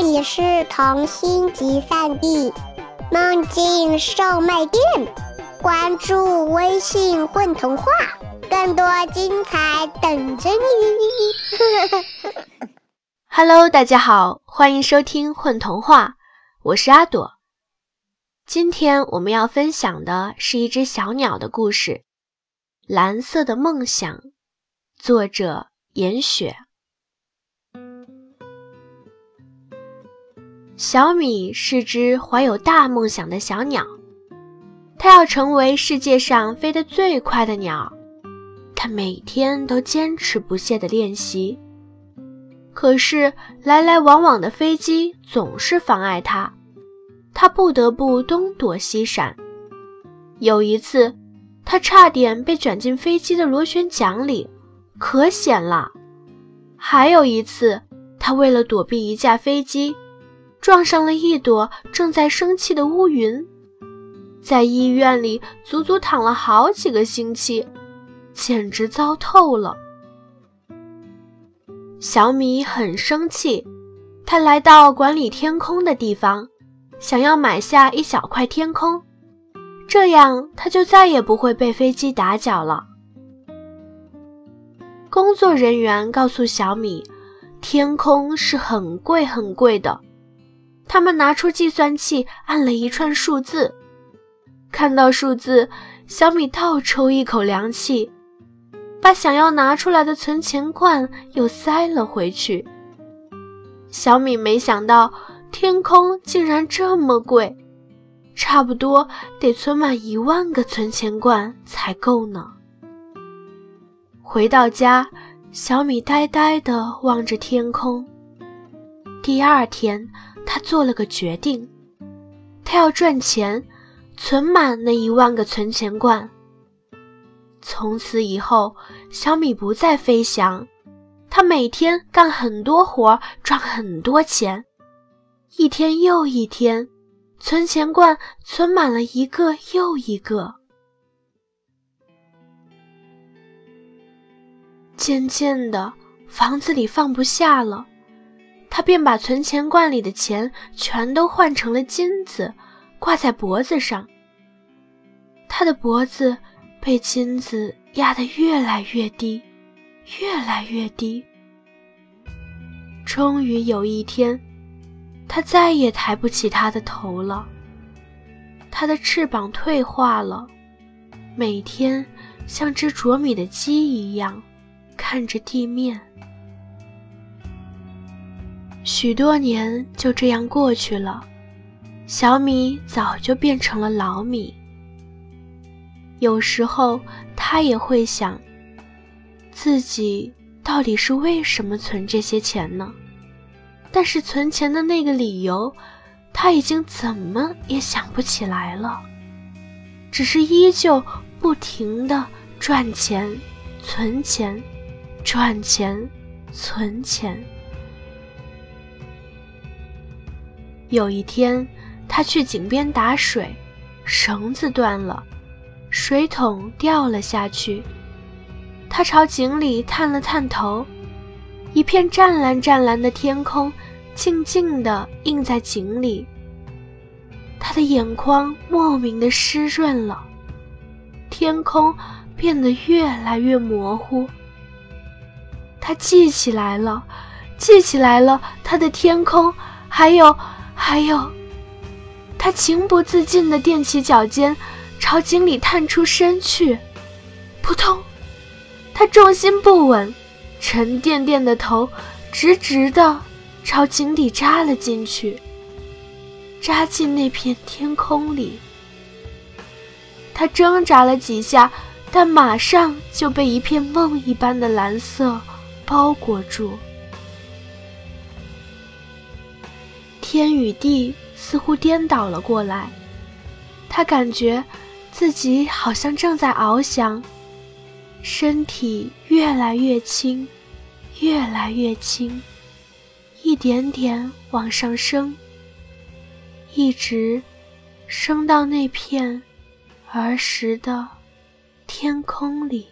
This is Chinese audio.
这里是童心集散地梦境售卖店，关注微信“混童话”，更多精彩等着你。Hello，大家好，欢迎收听《混童话》，我是阿朵。今天我们要分享的是一只小鸟的故事，《蓝色的梦想》，作者严雪。小米是只怀有大梦想的小鸟，它要成为世界上飞得最快的鸟。它每天都坚持不懈地练习，可是来来往往的飞机总是妨碍它。他不得不东躲西闪。有一次，他差点被卷进飞机的螺旋桨里，可险了。还有一次，他为了躲避一架飞机，撞上了一朵正在生气的乌云，在医院里足足躺了好几个星期，简直糟透了。小米很生气，他来到管理天空的地方。想要买下一小块天空，这样他就再也不会被飞机打搅了。工作人员告诉小米，天空是很贵很贵的。他们拿出计算器，按了一串数字，看到数字，小米倒抽一口凉气，把想要拿出来的存钱罐又塞了回去。小米没想到。天空竟然这么贵，差不多得存满一万个存钱罐才够呢。回到家，小米呆呆地望着天空。第二天，他做了个决定，他要赚钱，存满那一万个存钱罐。从此以后，小米不再飞翔，他每天干很多活，赚很多钱。一天又一天，存钱罐存满了一个又一个。渐渐的，房子里放不下了，他便把存钱罐里的钱全都换成了金子，挂在脖子上。他的脖子被金子压得越来越低，越来越低。终于有一天。他再也抬不起他的头了，他的翅膀退化了，每天像只啄米的鸡一样看着地面。许多年就这样过去了，小米早就变成了老米。有时候他也会想，自己到底是为什么存这些钱呢？但是存钱的那个理由，他已经怎么也想不起来了，只是依旧不停的赚钱、存钱、赚钱、存钱。有一天，他去井边打水，绳子断了，水桶掉了下去，他朝井里探了探头。一片湛蓝湛蓝的天空，静静地映在井里。他的眼眶莫名的湿润了，天空变得越来越模糊。他记起来了，记起来了，他的天空，还有，还有。他情不自禁地踮起脚尖，朝井里探出身去。扑通，他重心不稳。沉甸甸的头，直直的朝井底扎了进去，扎进那片天空里。他挣扎了几下，但马上就被一片梦一般的蓝色包裹住。天与地似乎颠倒了过来，他感觉自己好像正在翱翔。身体越来越轻，越来越轻，一点点往上升，一直升到那片儿时的天空里。